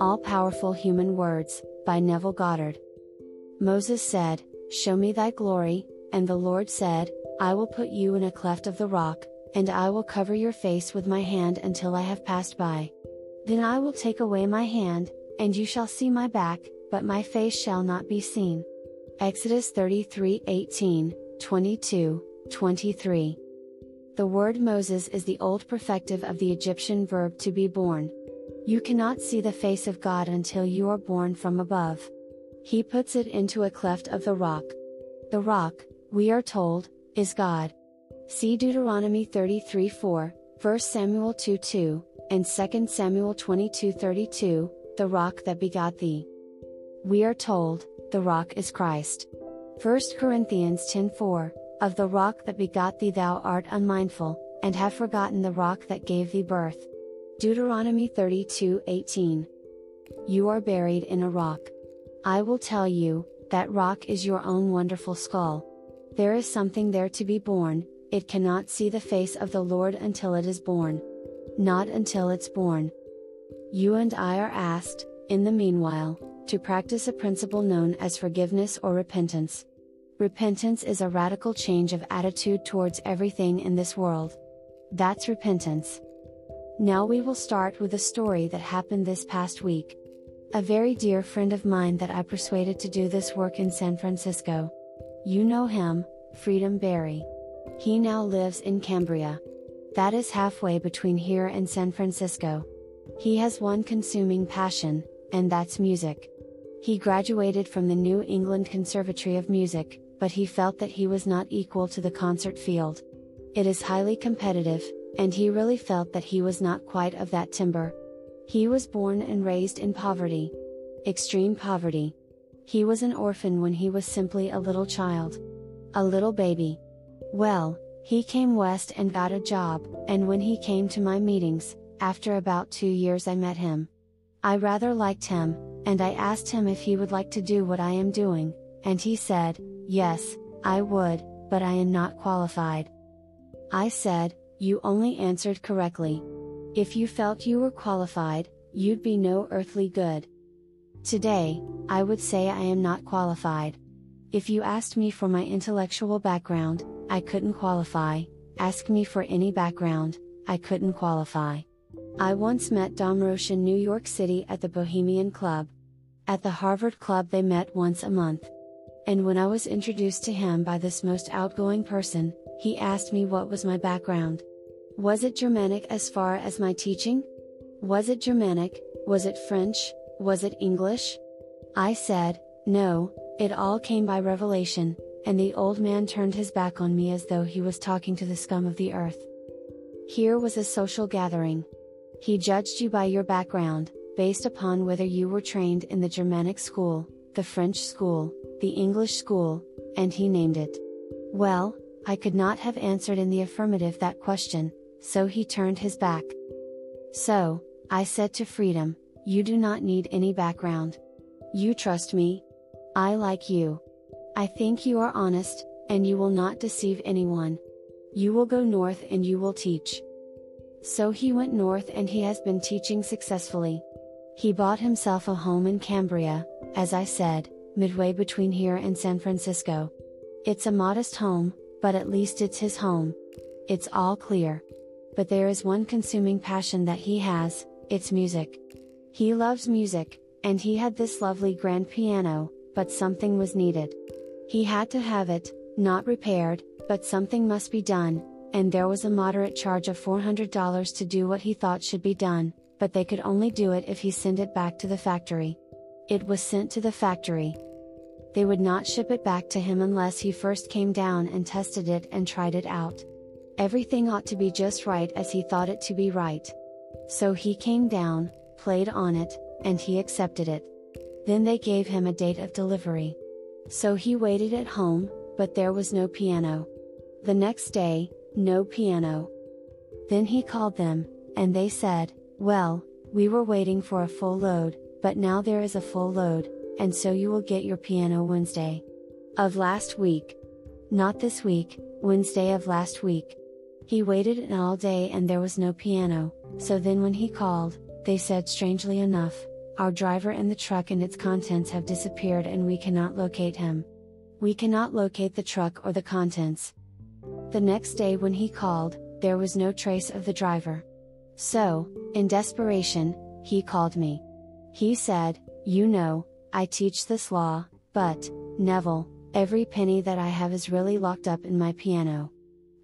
All Powerful Human Words, by Neville Goddard. Moses said, Show me thy glory, and the Lord said, I will put you in a cleft of the rock, and I will cover your face with my hand until I have passed by. Then I will take away my hand, and you shall see my back, but my face shall not be seen. Exodus 33 18, 22, 23. The word Moses is the old perfective of the Egyptian verb to be born. You cannot see the face of God until you are born from above. He puts it into a cleft of the rock. The rock, we are told, is God. See Deuteronomy 33 4, 1 Samuel 2 2, and 2 Samuel 22 32, the rock that begot thee. We are told, the rock is Christ. 1 Corinthians 10 4, of the rock that begot thee thou art unmindful, and have forgotten the rock that gave thee birth. Deuteronomy 32 18. You are buried in a rock. I will tell you, that rock is your own wonderful skull. There is something there to be born, it cannot see the face of the Lord until it is born. Not until it's born. You and I are asked, in the meanwhile, to practice a principle known as forgiveness or repentance. Repentance is a radical change of attitude towards everything in this world. That's repentance. Now we will start with a story that happened this past week. A very dear friend of mine that I persuaded to do this work in San Francisco. You know him, Freedom Barry. He now lives in Cambria. That is halfway between here and San Francisco. He has one consuming passion, and that's music. He graduated from the New England Conservatory of Music, but he felt that he was not equal to the concert field. It is highly competitive, and he really felt that he was not quite of that timber. He was born and raised in poverty. Extreme poverty. He was an orphan when he was simply a little child. A little baby. Well, he came west and got a job, and when he came to my meetings, after about two years I met him. I rather liked him, and I asked him if he would like to do what I am doing, and he said, Yes, I would, but I am not qualified. I said, You only answered correctly. If you felt you were qualified, you'd be no earthly good. Today, I would say I am not qualified. If you asked me for my intellectual background, I couldn't qualify, ask me for any background, I couldn't qualify. I once met Dom Roche in New York City at the Bohemian Club. At the Harvard Club they met once a month. And when I was introduced to him by this most outgoing person, he asked me what was my background. Was it Germanic as far as my teaching? Was it Germanic, was it French, was it English? I said, no, it all came by revelation, and the old man turned his back on me as though he was talking to the scum of the earth. Here was a social gathering. He judged you by your background, based upon whether you were trained in the Germanic school, the French school, the English school, and he named it. Well, I could not have answered in the affirmative that question, so he turned his back. So, I said to Freedom, You do not need any background. You trust me. I like you. I think you are honest, and you will not deceive anyone. You will go north and you will teach. So he went north and he has been teaching successfully. He bought himself a home in Cambria, as I said, midway between here and San Francisco. It's a modest home, but at least it's his home. It's all clear. But there is one consuming passion that he has, it's music. He loves music, and he had this lovely grand piano, but something was needed. He had to have it, not repaired, but something must be done, and there was a moderate charge of $400 to do what he thought should be done, but they could only do it if he sent it back to the factory. It was sent to the factory. They would not ship it back to him unless he first came down and tested it and tried it out. Everything ought to be just right as he thought it to be right. So he came down, played on it, and he accepted it. Then they gave him a date of delivery. So he waited at home, but there was no piano. The next day, no piano. Then he called them, and they said, Well, we were waiting for a full load, but now there is a full load, and so you will get your piano Wednesday. Of last week. Not this week, Wednesday of last week. He waited all day and there was no piano, so then when he called, they said strangely enough, our driver and the truck and its contents have disappeared and we cannot locate him. We cannot locate the truck or the contents. The next day when he called, there was no trace of the driver. So, in desperation, he called me. He said, You know, I teach this law, but, Neville, every penny that I have is really locked up in my piano.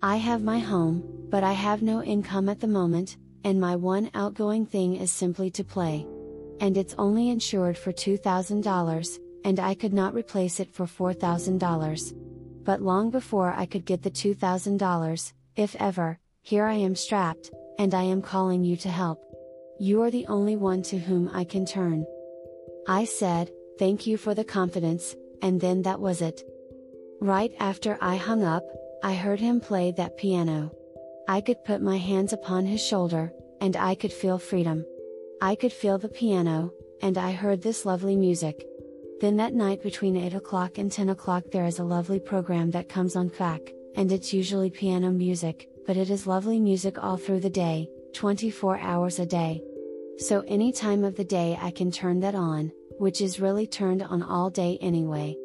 I have my home, but I have no income at the moment, and my one outgoing thing is simply to play. And it's only insured for $2,000, and I could not replace it for $4,000. But long before I could get the $2,000, if ever, here I am strapped, and I am calling you to help. You are the only one to whom I can turn. I said, Thank you for the confidence, and then that was it. Right after I hung up, I heard him play that piano. I could put my hands upon his shoulder, and I could feel freedom. I could feel the piano, and I heard this lovely music. Then that night between 8 o'clock and 10 o'clock there is a lovely program that comes on KFAC, and it's usually piano music, but it is lovely music all through the day, 24 hours a day. So any time of the day I can turn that on, which is really turned on all day anyway.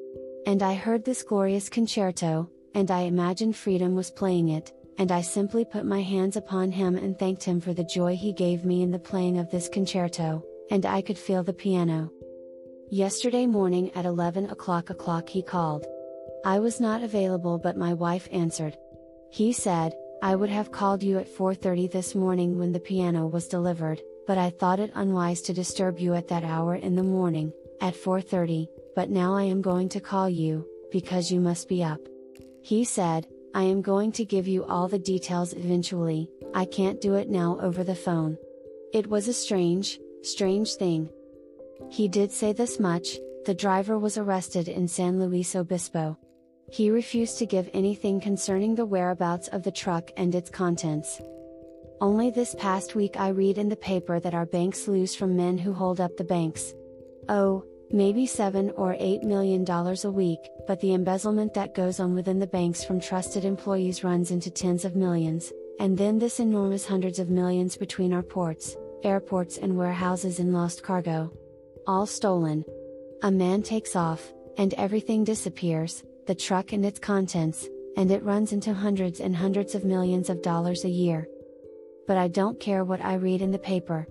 And I heard this glorious concerto, and I imagined Freedom was playing it, and I simply put my hands upon him and thanked him for the joy he gave me in the playing of this concerto, and I could feel the piano. Yesterday morning at 11 o'clock o'clock he called. I was not available but my wife answered. He said, I would have called you at 4.30 this morning when the piano was delivered, but I thought it unwise to disturb you at that hour in the morning, at 4.30, but now I am going to call you, because you must be up. He said, I am going to give you all the details eventually, I can't do it now over the phone. It was a strange, strange thing. He did say this much, the driver was arrested in San Luis Obispo. He refused to give anything concerning the whereabouts of the truck and its contents. Only this past week I read in the paper that our banks lose from men who hold up the banks. Oh, maybe 7 or 8 million dollars a week, but the embezzlement that goes on within the banks from trusted employees runs into tens of millions, and then this enormous hundreds of millions between our ports, airports and warehouses in lost cargo. All stolen. A man takes off, and everything disappears, the truck and its contents, and it runs into hundreds and hundreds of millions of dollars a year. But I don't care what I read in the paper.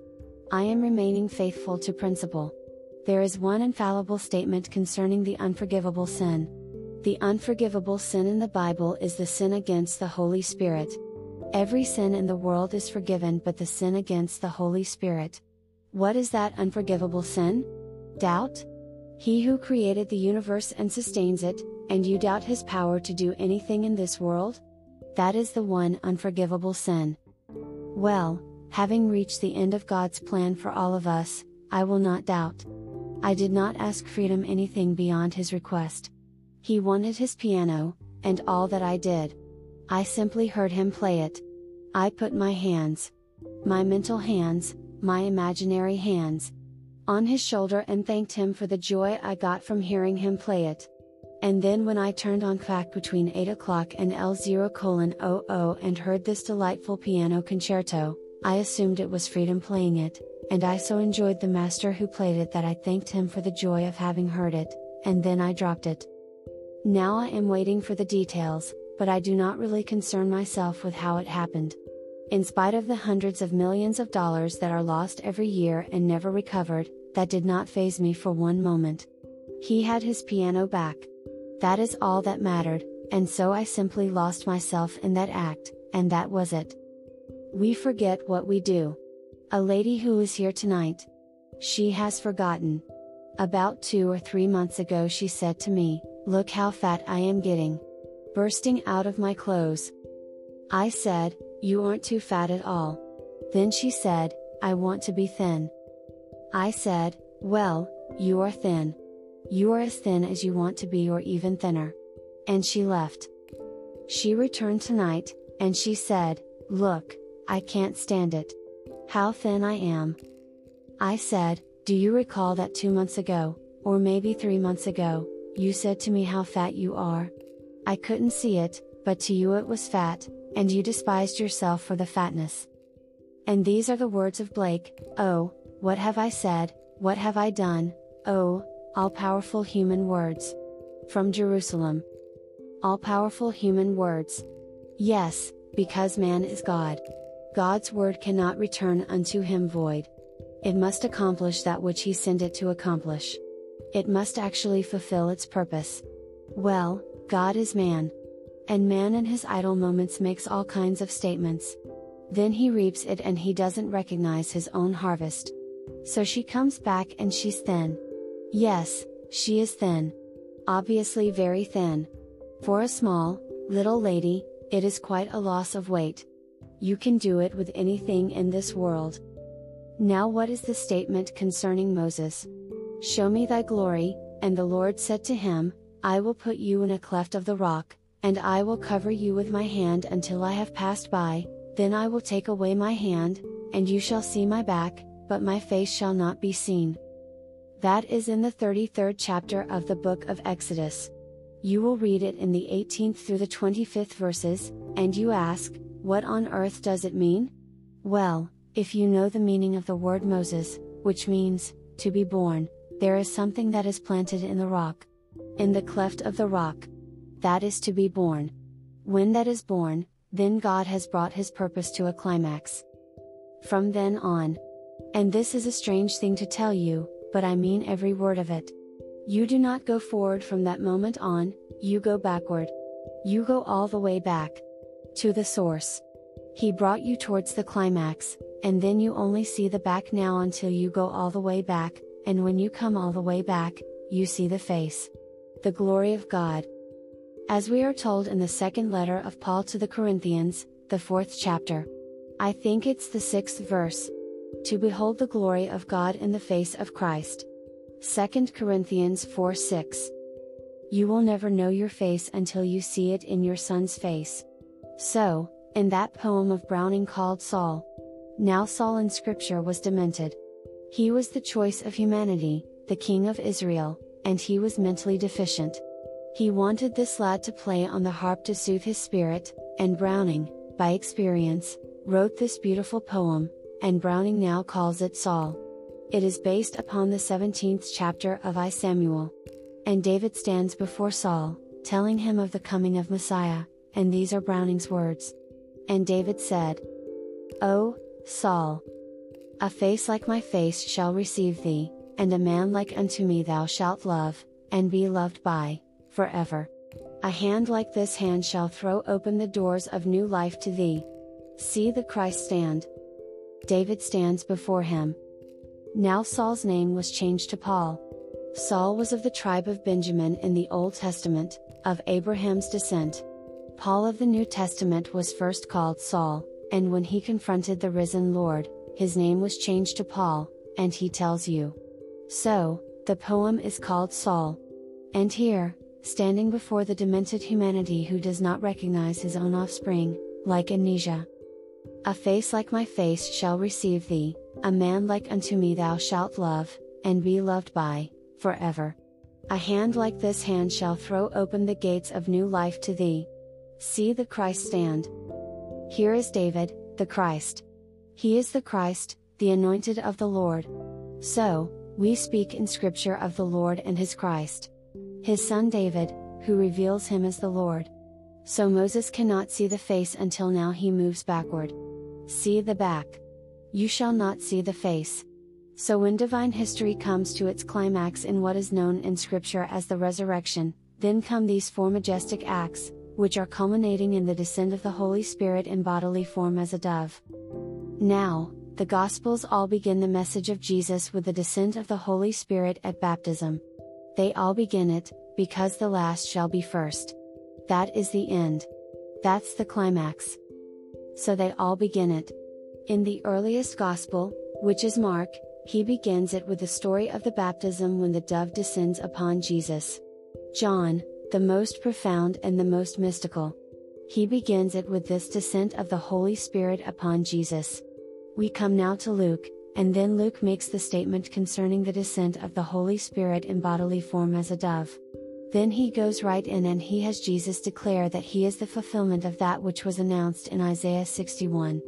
I am remaining faithful to principle. There is one infallible statement concerning the unforgivable sin. The unforgivable sin in the Bible is the sin against the Holy Spirit. Every sin in the world is forgiven but the sin against the Holy Spirit. What is that unforgivable sin? Doubt? He who created the universe and sustains it, and you doubt his power to do anything in this world? That is the one unforgivable sin. Well, having reached the end of God's plan for all of us, I will not doubt. I did not ask Freedom anything beyond his request. He wanted his piano, and all that I did. I simply heard him play it. I put my hands, my mental hands, my imaginary hands, on his shoulder and thanked him for the joy I got from hearing him play it. And then when I turned on KFAC between 8 o'clock and L0 colon 00 and heard this delightful piano concerto, I assumed it was Freedom playing it, and I so enjoyed the master who played it that I thanked him for the joy of having heard it, and then I dropped it. Now I am waiting for the details, but I do not really concern myself with how it happened. In spite of the hundreds of millions of dollars that are lost every year and never recovered, that did not faze me for one moment. He had his piano back. That is all that mattered, and so I simply lost myself in that act, and that was it. We forget what we do. A lady who is here tonight. She has forgotten. About two or three months ago, she said to me, Look how fat I am getting. Bursting out of my clothes. I said, You aren't too fat at all. Then she said, I want to be thin. I said, Well, you are thin. You are as thin as you want to be, or even thinner. And she left. She returned tonight, and she said, Look, I can't stand it. How thin I am. I said, Do you recall that two months ago, or maybe three months ago, you said to me how fat you are? I couldn't see it, but to you it was fat, and you despised yourself for the fatness. And these are the words of Blake Oh, what have I said, what have I done, oh, all powerful human words. From Jerusalem. All powerful human words. Yes, because man is God. God's word cannot return unto him void. It must accomplish that which he sent it to accomplish. It must actually fulfill its purpose. Well, God is man. And man in his idle moments makes all kinds of statements. Then he reaps it and he doesn't recognize his own harvest. So she comes back and she's thin. Yes, she is thin. Obviously very thin. For a small, little lady, it is quite a loss of weight. You can do it with anything in this world. Now, what is the statement concerning Moses? Show me thy glory, and the Lord said to him, I will put you in a cleft of the rock, and I will cover you with my hand until I have passed by, then I will take away my hand, and you shall see my back, but my face shall not be seen. That is in the 33rd chapter of the book of Exodus. You will read it in the 18th through the 25th verses, and you ask, what on earth does it mean? Well, if you know the meaning of the word Moses, which means, to be born, there is something that is planted in the rock. In the cleft of the rock. That is to be born. When that is born, then God has brought his purpose to a climax. From then on. And this is a strange thing to tell you, but I mean every word of it. You do not go forward from that moment on, you go backward. You go all the way back. To the source. He brought you towards the climax, and then you only see the back now until you go all the way back, and when you come all the way back, you see the face. The glory of God. As we are told in the second letter of Paul to the Corinthians, the fourth chapter. I think it's the sixth verse. To behold the glory of God in the face of Christ. 2 Corinthians 4 6. You will never know your face until you see it in your son's face. So, in that poem of Browning called Saul. Now Saul in scripture was demented. He was the choice of humanity, the king of Israel, and he was mentally deficient. He wanted this lad to play on the harp to soothe his spirit, and Browning, by experience, wrote this beautiful poem, and Browning now calls it Saul. It is based upon the 17th chapter of I Samuel. And David stands before Saul, telling him of the coming of Messiah, and these are Browning's words. And David said, O, Saul! A face like my face shall receive thee, and a man like unto me thou shalt love, and be loved by, forever. A hand like this hand shall throw open the doors of new life to thee. See the Christ stand. David stands before him. Now Saul's name was changed to Paul. Saul was of the tribe of Benjamin in the Old Testament, of Abraham's descent. Paul of the New Testament was first called Saul, and when he confronted the risen Lord, his name was changed to Paul, and he tells you. So, the poem is called Saul. And here, standing before the demented humanity who does not recognize his own offspring, like amnesia. A face like my face shall receive thee, a man like unto me thou shalt love, and be loved by, forever. A hand like this hand shall throw open the gates of new life to thee. See the Christ stand. Here is David, the Christ. He is the Christ, the anointed of the Lord. So, we speak in Scripture of the Lord and his Christ his son David, who reveals him as the Lord. So Moses cannot see the face until now he moves backward. See the back. You shall not see the face. So when divine history comes to its climax in what is known in scripture as the resurrection, then come these four majestic acts, which are culminating in the descent of the Holy Spirit in bodily form as a dove. Now, the Gospels all begin the message of Jesus with the descent of the Holy Spirit at baptism. They all begin it, because the last shall be first. That is the end. That's the climax. So they all begin it. In the earliest Gospel, which is Mark, he begins it with the story of the baptism when the dove descends upon Jesus. John, the most profound and the most mystical. He begins it with this descent of the Holy Spirit upon Jesus. We come now to Luke, and then Luke makes the statement concerning the descent of the Holy Spirit in bodily form as a dove. Then he goes right in and he has Jesus declare that he is the fulfillment of that which was announced in Isaiah 61.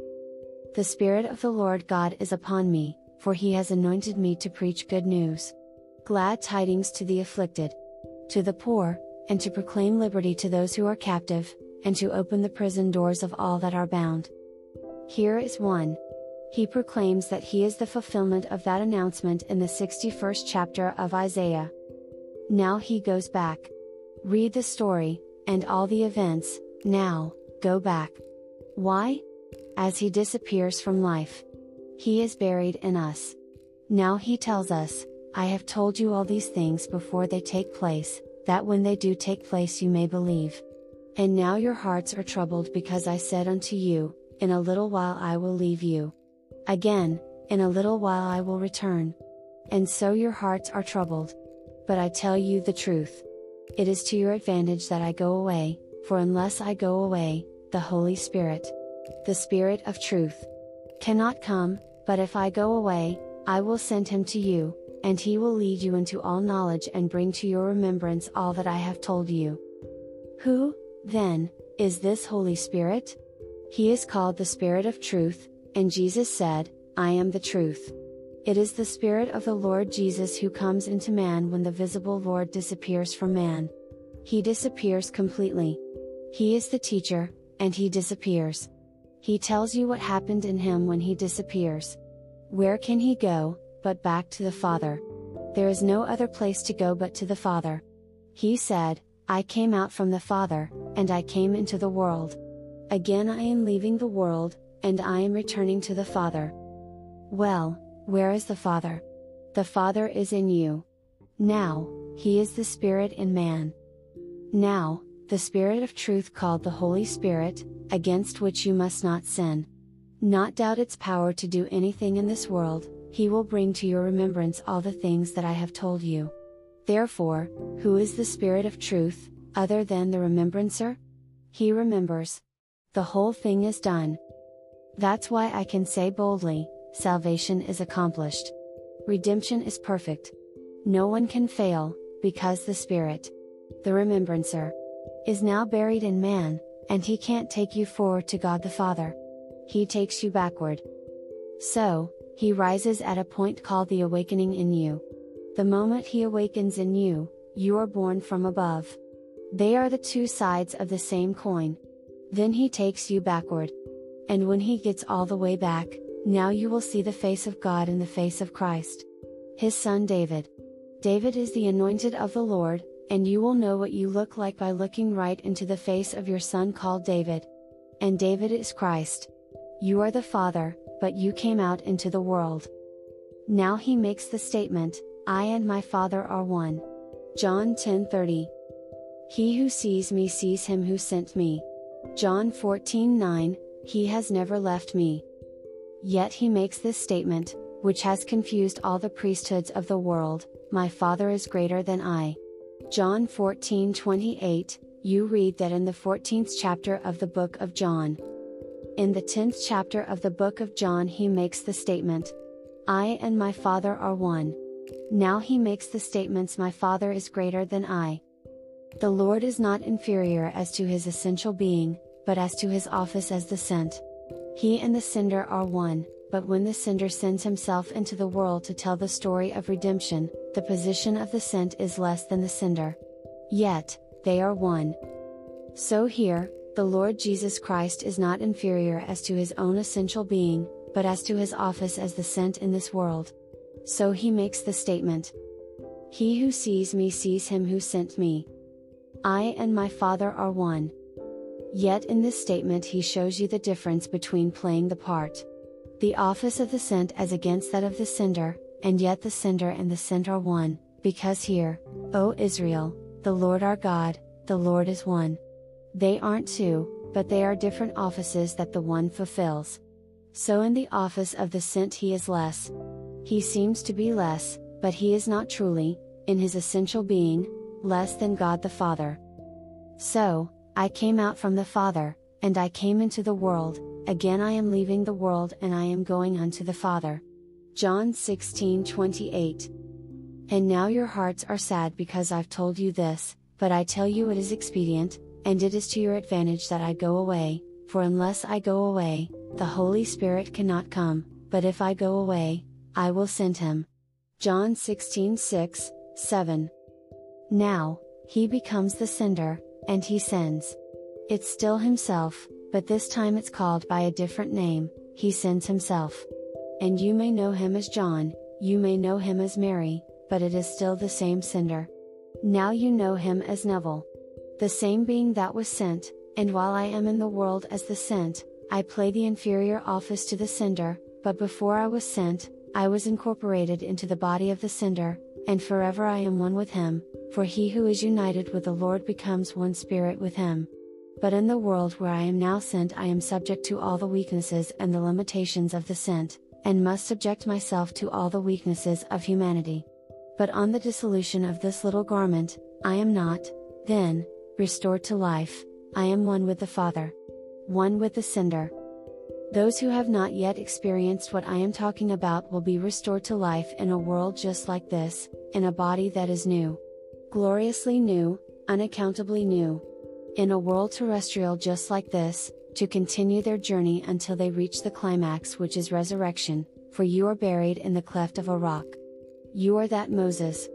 The Spirit of the Lord God is upon me, for he has anointed me to preach good news. Glad tidings to the afflicted, to the poor, and to proclaim liberty to those who are captive, and to open the prison doors of all that are bound. Here is one. He proclaims that he is the fulfillment of that announcement in the 61st chapter of Isaiah. Now he goes back. Read the story, and all the events, now, go back. Why? As he disappears from life. He is buried in us. Now he tells us, I have told you all these things before they take place, that when they do take place you may believe. And now your hearts are troubled because I said unto you, In a little while I will leave you. Again, in a little while I will return. And so your hearts are troubled. But I tell you the truth. It is to your advantage that I go away, for unless I go away, the Holy Spirit, the Spirit of truth, cannot come, but if I go away, I will send him to you, and he will lead you into all knowledge and bring to your remembrance all that I have told you. Who, then, is this Holy Spirit? He is called the Spirit of Truth, and Jesus said, I am the truth. It is the Spirit of the Lord Jesus who comes into man when the visible Lord disappears from man. He disappears completely. He is the teacher, and he disappears. He tells you what happened in him when he disappears. Where can he go, but back to the Father? There is no other place to go but to the Father. He said, I came out from the Father, and I came into the world. Again I am leaving the world, and I am returning to the Father. Well, where is the Father? The Father is in you. Now, He is the Spirit in man. Now, the Spirit of truth called the Holy Spirit, against which you must not sin. Not doubt its power to do anything in this world, He will bring to your remembrance all the things that I have told you. Therefore, who is the Spirit of truth, other than the remembrancer? He remembers. The whole thing is done. That's why I can say boldly, salvation is accomplished. Redemption is perfect. No one can fail, because the Spirit, the remembrancer, is now buried in man, and he can't take you forward to God the Father. He takes you backward. So, he rises at a point called the awakening in you. The moment he awakens in you, you are born from above. They are the two sides of the same coin. Then he takes you backward. And when he gets all the way back, now you will see the face of God in the face of Christ. His son David. David is the anointed of the Lord, and you will know what you look like by looking right into the face of your son called David. And David is Christ. You are the Father, but you came out into the world. Now he makes the statement, I and my Father are one. John 10:30. He who sees me sees him who sent me. John 14:9, He has never left me. Yet he makes this statement, which has confused all the priesthoods of the world My Father is greater than I. John 14 28, you read that in the 14th chapter of the book of John. In the 10th chapter of the book of John, he makes the statement, I and my Father are one. Now he makes the statements, My Father is greater than I. The Lord is not inferior as to his essential being, but as to his office as the sent. He and the sender are one, but when the sender sends himself into the world to tell the story of redemption, the position of the sent is less than the sender. Yet, they are one. So here, the Lord Jesus Christ is not inferior as to his own essential being, but as to his office as the sent in this world. So he makes the statement He who sees me sees him who sent me. I and my Father are one. Yet in this statement he shows you the difference between playing the part. The office of the sent as against that of the sender, and yet the sender and the sent are one, because here, O Israel, the Lord our God, the Lord is one. They aren't two, but they are different offices that the one fulfills. So in the office of the sent he is less. He seems to be less, but he is not truly, in his essential being, less than God the Father. So, I came out from the Father, and I came into the world, again I am leaving the world and I am going unto the Father. John 16 28. And now your hearts are sad because I've told you this, but I tell you it is expedient, and it is to your advantage that I go away, for unless I go away, the Holy Spirit cannot come, but if I go away, I will send him. John 16 6, 7. Now, he becomes the sender, and he sends. It's still himself, but this time it's called by a different name, he sends himself. And you may know him as John, you may know him as Mary, but it is still the same sender. Now you know him as Neville. The same being that was sent, and while I am in the world as the sent, I play the inferior office to the sender, but before I was sent, I was incorporated into the body of the sender, and forever I am one with him, for he who is united with the Lord becomes one spirit with him. But in the world where I am now sent, I am subject to all the weaknesses and the limitations of the sent, and must subject myself to all the weaknesses of humanity. But on the dissolution of this little garment, I am not, then, restored to life, I am one with the Father. One with the sender. Those who have not yet experienced what I am talking about will be restored to life in a world just like this, in a body that is new. Gloriously new, unaccountably new. In a world terrestrial just like this, to continue their journey until they reach the climax which is resurrection, for you are buried in the cleft of a rock. You are that Moses.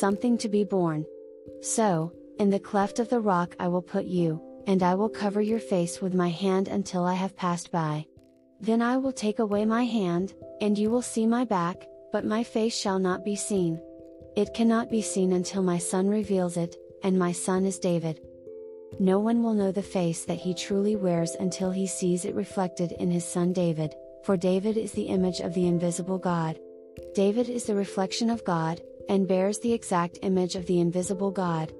Something to be born. So, in the cleft of the rock I will put you, and I will cover your face with my hand until I have passed by. Then I will take away my hand, and you will see my back, but my face shall not be seen. It cannot be seen until my son reveals it, and my son is David. No one will know the face that he truly wears until he sees it reflected in his son David, for David is the image of the invisible God. David is the reflection of God, and bears the exact image of the invisible God.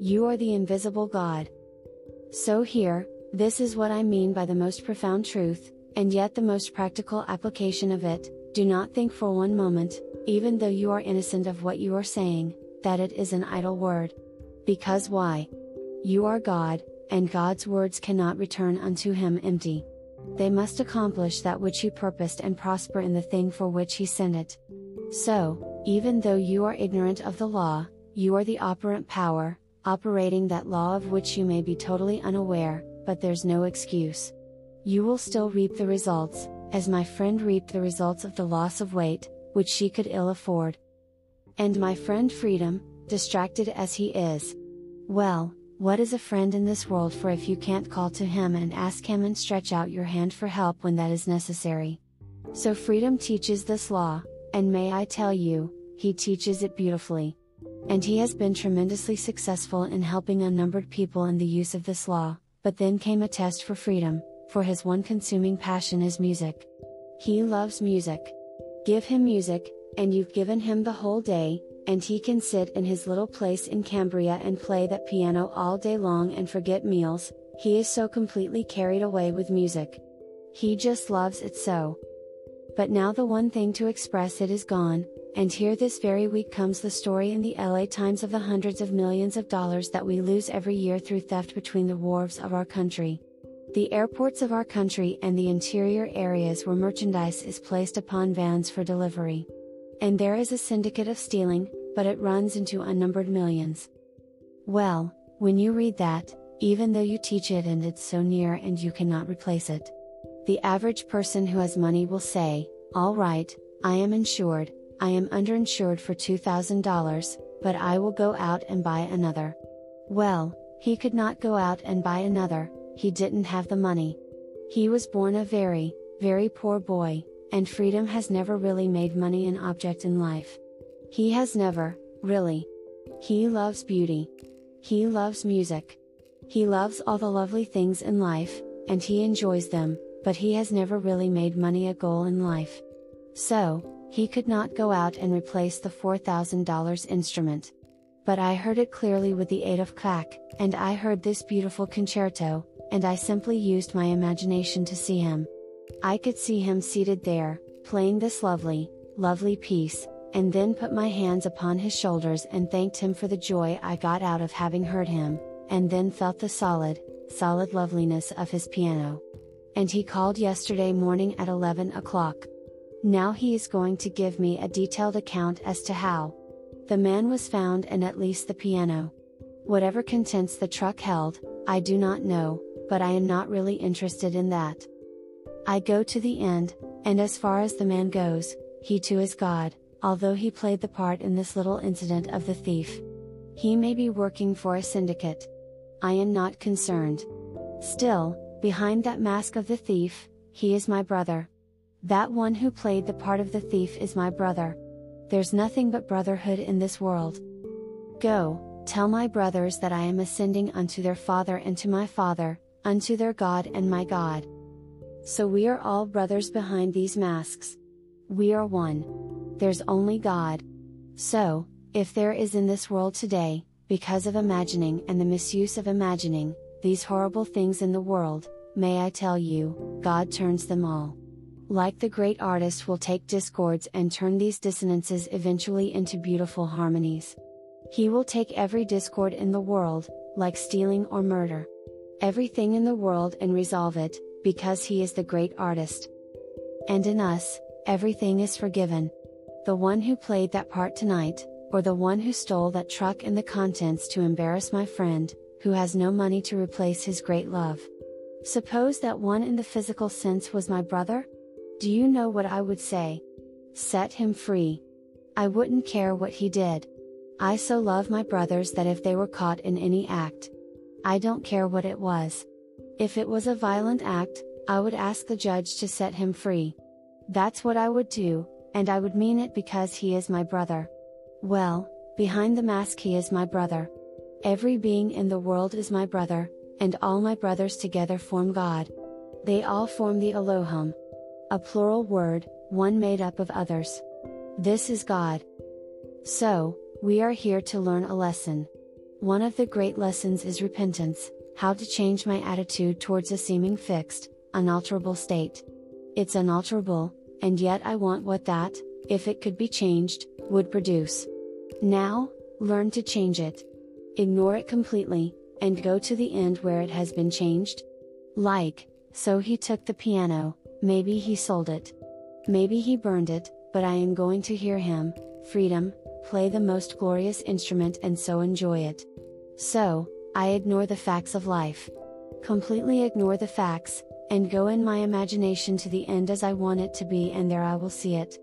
You are the invisible God. So here, this is what I mean by the most profound truth, and yet the most practical application of it, do not think for one moment, even though you are innocent of what you are saying, that it is an idle word. Because why? You are God, and God's words cannot return unto him empty. They must accomplish that which he purposed and prosper in the thing for which he sent it. So, even though you are ignorant of the law, you are the operant power, operating that law of which you may be totally unaware, but there's no excuse. You will still reap the results, as my friend reaped the results of the loss of weight, which she could ill afford. And my friend Freedom, distracted as he is. Well, what is a friend in this world for if you can't call to him and ask him and stretch out your hand for help when that is necessary? So freedom teaches this law, and may I tell you, he teaches it beautifully. And he has been tremendously successful in helping unnumbered people in the use of this law, but then came a test for freedom, for his one consuming passion is music. He loves music. Give him music, and you've given him the whole day, and he can sit in his little place in Cambria and play that piano all day long and forget meals, he is so completely carried away with music. He just loves it so. But now the one thing to express it is gone, and here this very week comes the story in the LA Times of the hundreds of millions of dollars that we lose every year through theft between the wharves of our country. The airports of our country and the interior areas where merchandise is placed upon vans for delivery. And there is a syndicate of stealing, but it runs into unnumbered millions. Well, when you read that, even though you teach it and it's so near and you cannot replace it. The average person who has money will say, Alright, I am insured, I am underinsured for $2,000, but I will go out and buy another. Well, he could not go out and buy another, he didn't have the money. He was born a very, very poor boy, and freedom has never really made money an object in life. He has never, really. He loves beauty. He loves music. He loves all the lovely things in life, and he enjoys them, but he has never really made money a goal in life. So, he could not go out and replace the $4,000 instrument. But I heard it clearly with the aid of KFAC, and I heard this beautiful concerto, and I simply used my imagination to see him. I could see him seated there, playing this lovely, lovely piece, and then put my hands upon his shoulders and thanked him for the joy I got out of having heard him, and then felt the solid, solid loveliness of his piano. And he called yesterday morning at 11 o'clock. Now he is going to give me a detailed account as to how. The man was found and at least the piano. Whatever contents the truck held, I do not know, but I am not really interested in that. I go to the end, and as far as the man goes, he too is God, although he played the part in this little incident of the thief. He may be working for a syndicate. I am not concerned. Still, behind that mask of the thief, he is my brother. That one who played the part of the thief is my brother. There's nothing but brotherhood in this world. Go, tell my brothers that I am ascending unto their Father and to my Father, unto their God and my God. So we are all brothers behind these masks. We are one. There's only God. So, if there is in this world today, because of imagining and the misuse of imagining, these horrible things in the world, may I tell you, God turns them all. Like the great artist will take discords and turn these dissonances eventually into beautiful harmonies. He will take every discord in the world, like stealing or murder. Everything in the world and resolve it, because He is the great artist. And in us, everything is forgiven. The one who played that part tonight, or the one who stole that truck and the contents to embarrass my friend, who has no money to replace his great love. Suppose that one in the physical sense was my brother? Do you know what I would say? Set him free. I wouldn't care what he did. I so love my brothers that if they were caught in any act, I don't care what it was. If it was a violent act, I would ask the judge to set him free. That's what I would do, and I would mean it because he is my brother. Well, behind the mask he is my brother. Every being in the world is my brother, and all my brothers together form God. They all form the Elohim. A plural word, one made up of others. This is God. So, we are here to learn a lesson. One of the great lessons is repentance, how to change my attitude towards a seeming fixed, unalterable state. It's unalterable, and yet I want what that, if it could be changed, would produce. Now, learn to change it. Ignore it completely, and go to the end where it has been changed? Like, so he took the piano, maybe he sold it. Maybe he burned it, but I am going to hear him, freedom, play the most glorious instrument and so enjoy it. So, I ignore the facts of life. Completely ignore the facts, and go in my imagination to the end as I want it to be, and there I will see it.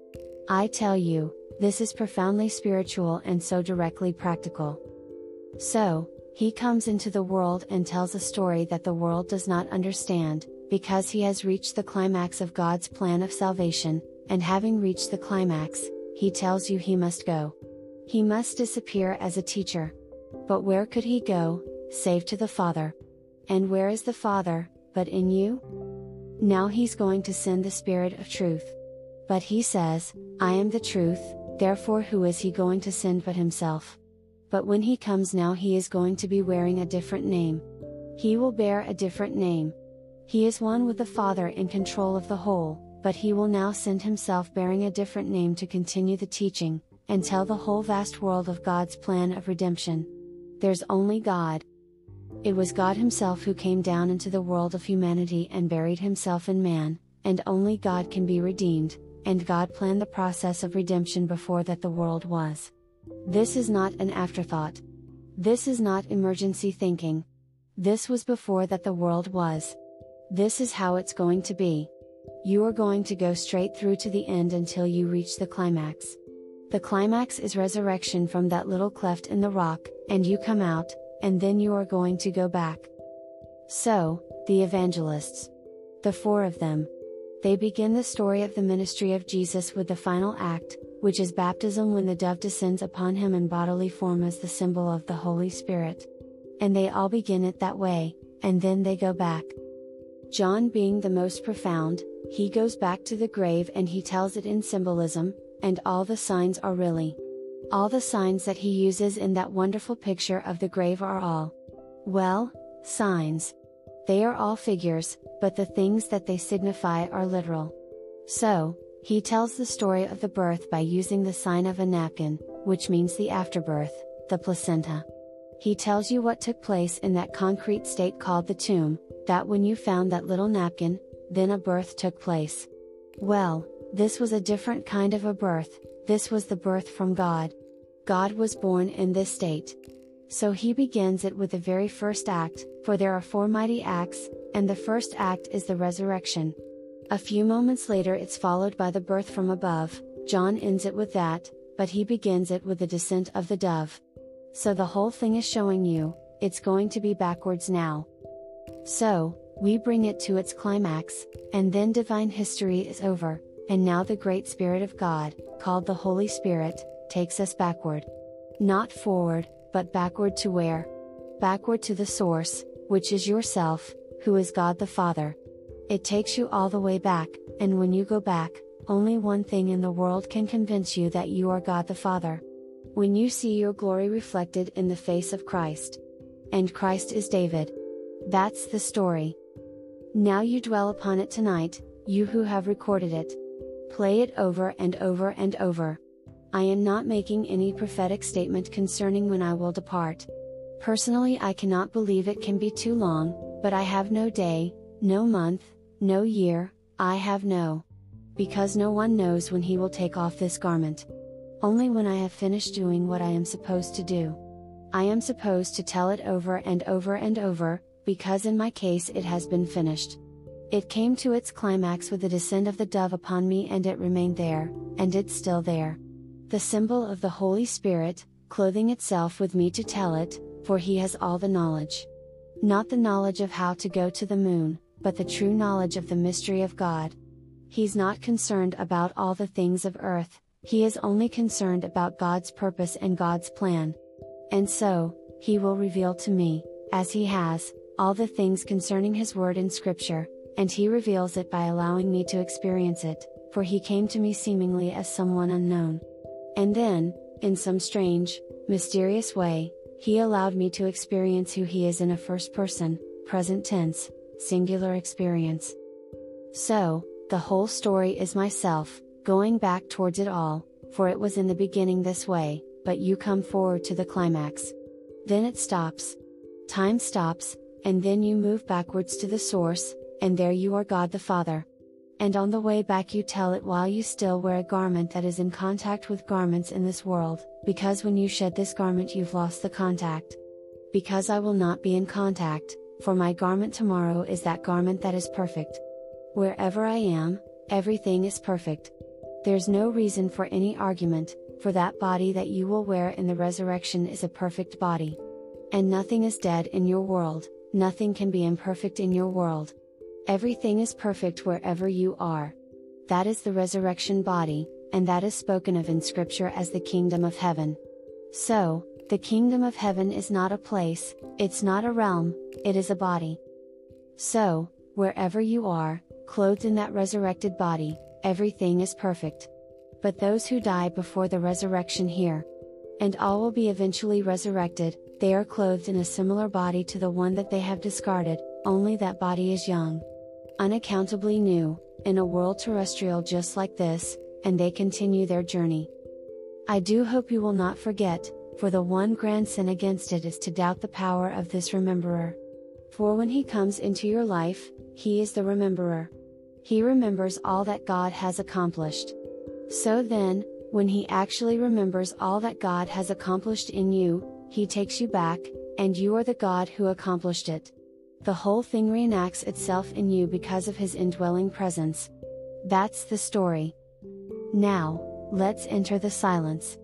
I tell you, this is profoundly spiritual and so directly practical. So, he comes into the world and tells a story that the world does not understand, because he has reached the climax of God's plan of salvation, and having reached the climax, he tells you he must go. He must disappear as a teacher. But where could he go, save to the Father? And where is the Father, but in you? Now he's going to send the Spirit of truth. But he says, I am the truth, therefore who is he going to send but himself? but when he comes now he is going to be wearing a different name. He will bear a different name. He is one with the Father in control of the whole, but he will now send himself bearing a different name to continue the teaching, and tell the whole vast world of God's plan of redemption. There's only God. It was God Himself who came down into the world of humanity and buried Himself in man, and only God can be redeemed, and God planned the process of redemption before that the world was. This is not an afterthought. This is not emergency thinking. This was before that the world was. This is how it's going to be. You are going to go straight through to the end until you reach the climax. The climax is resurrection from that little cleft in the rock, and you come out, and then you are going to go back. So, the evangelists. The four of them. They begin the story of the ministry of Jesus with the final act, which is baptism when the dove descends upon him in bodily form as the symbol of the Holy Spirit. And they all begin it that way, and then they go back. John being the most profound, he goes back to the grave and he tells it in symbolism, and all the signs are really. All the signs that he uses in that wonderful picture of the grave are all. Well, signs. They are all figures, but the things that they signify are literal. So, he tells the story of the birth by using the sign of a napkin, which means the afterbirth, the placenta. He tells you what took place in that concrete state called the tomb, that when you found that little napkin, then a birth took place. Well, this was a different kind of a birth, this was the birth from God. God was born in this state. So he begins it with the very first act, for there are four mighty acts, and the first act is the resurrection. A few moments later it's followed by the birth from above, John ends it with that, but he begins it with the descent of the dove. So the whole thing is showing you, it's going to be backwards now. So, we bring it to its climax, and then divine history is over, and now the great Spirit of God, called the Holy Spirit, takes us backward. Not forward, but backward to where? Backward to the source, which is yourself, who is God the Father. It takes you all the way back, and when you go back, only one thing in the world can convince you that you are God the Father. When you see your glory reflected in the face of Christ. And Christ is David. That's the story. Now you dwell upon it tonight, you who have recorded it. Play it over and over and over. I am not making any prophetic statement concerning when I will depart. Personally, I cannot believe it can be too long, but I have no day, no month, no year, I have no. Because no one knows when he will take off this garment. Only when I have finished doing what I am supposed to do. I am supposed to tell it over and over and over, because in my case it has been finished. It came to its climax with the descent of the dove upon me and it remained there, and it's still there the symbol of the Holy Spirit, clothing itself with me to tell it, for he has all the knowledge. Not the knowledge of how to go to the moon, but the true knowledge of the mystery of God. He's not concerned about all the things of earth, he is only concerned about God's purpose and God's plan. And so, he will reveal to me, as he has, all the things concerning his word in scripture, and he reveals it by allowing me to experience it, for he came to me seemingly as someone unknown. And then, in some strange, mysterious way, he allowed me to experience who he is in a first person, present tense, singular experience. So, the whole story is myself, going back towards it all, for it was in the beginning this way, but you come forward to the climax. Then it stops. Time stops, and then you move backwards to the source, and there you are God the Father and on the way back you tell it while you still wear a garment that is in contact with garments in this world, because when you shed this garment you've lost the contact. Because I will not be in contact, for my garment tomorrow is that garment that is perfect. Wherever I am, everything is perfect. There's no reason for any argument, for that body that you will wear in the resurrection is a perfect body. And nothing is dead in your world, nothing can be imperfect in your world. Everything is perfect wherever you are. That is the resurrection body, and that is spoken of in Scripture as the kingdom of heaven. So, the kingdom of heaven is not a place, it's not a realm, it is a body. So, wherever you are, clothed in that resurrected body, everything is perfect. But those who die before the resurrection here, and all will be eventually resurrected, they are clothed in a similar body to the one that they have discarded, only that body is young unaccountably new, in a world terrestrial just like this, and they continue their journey. I do hope you will not forget, for the one grand sin against it is to doubt the power of this rememberer. For when he comes into your life, he is the rememberer. He remembers all that God has accomplished. So then, when he actually remembers all that God has accomplished in you, he takes you back, and you are the God who accomplished it. The whole thing reenacts itself in you because of his indwelling presence. That's the story. Now, let's enter the silence.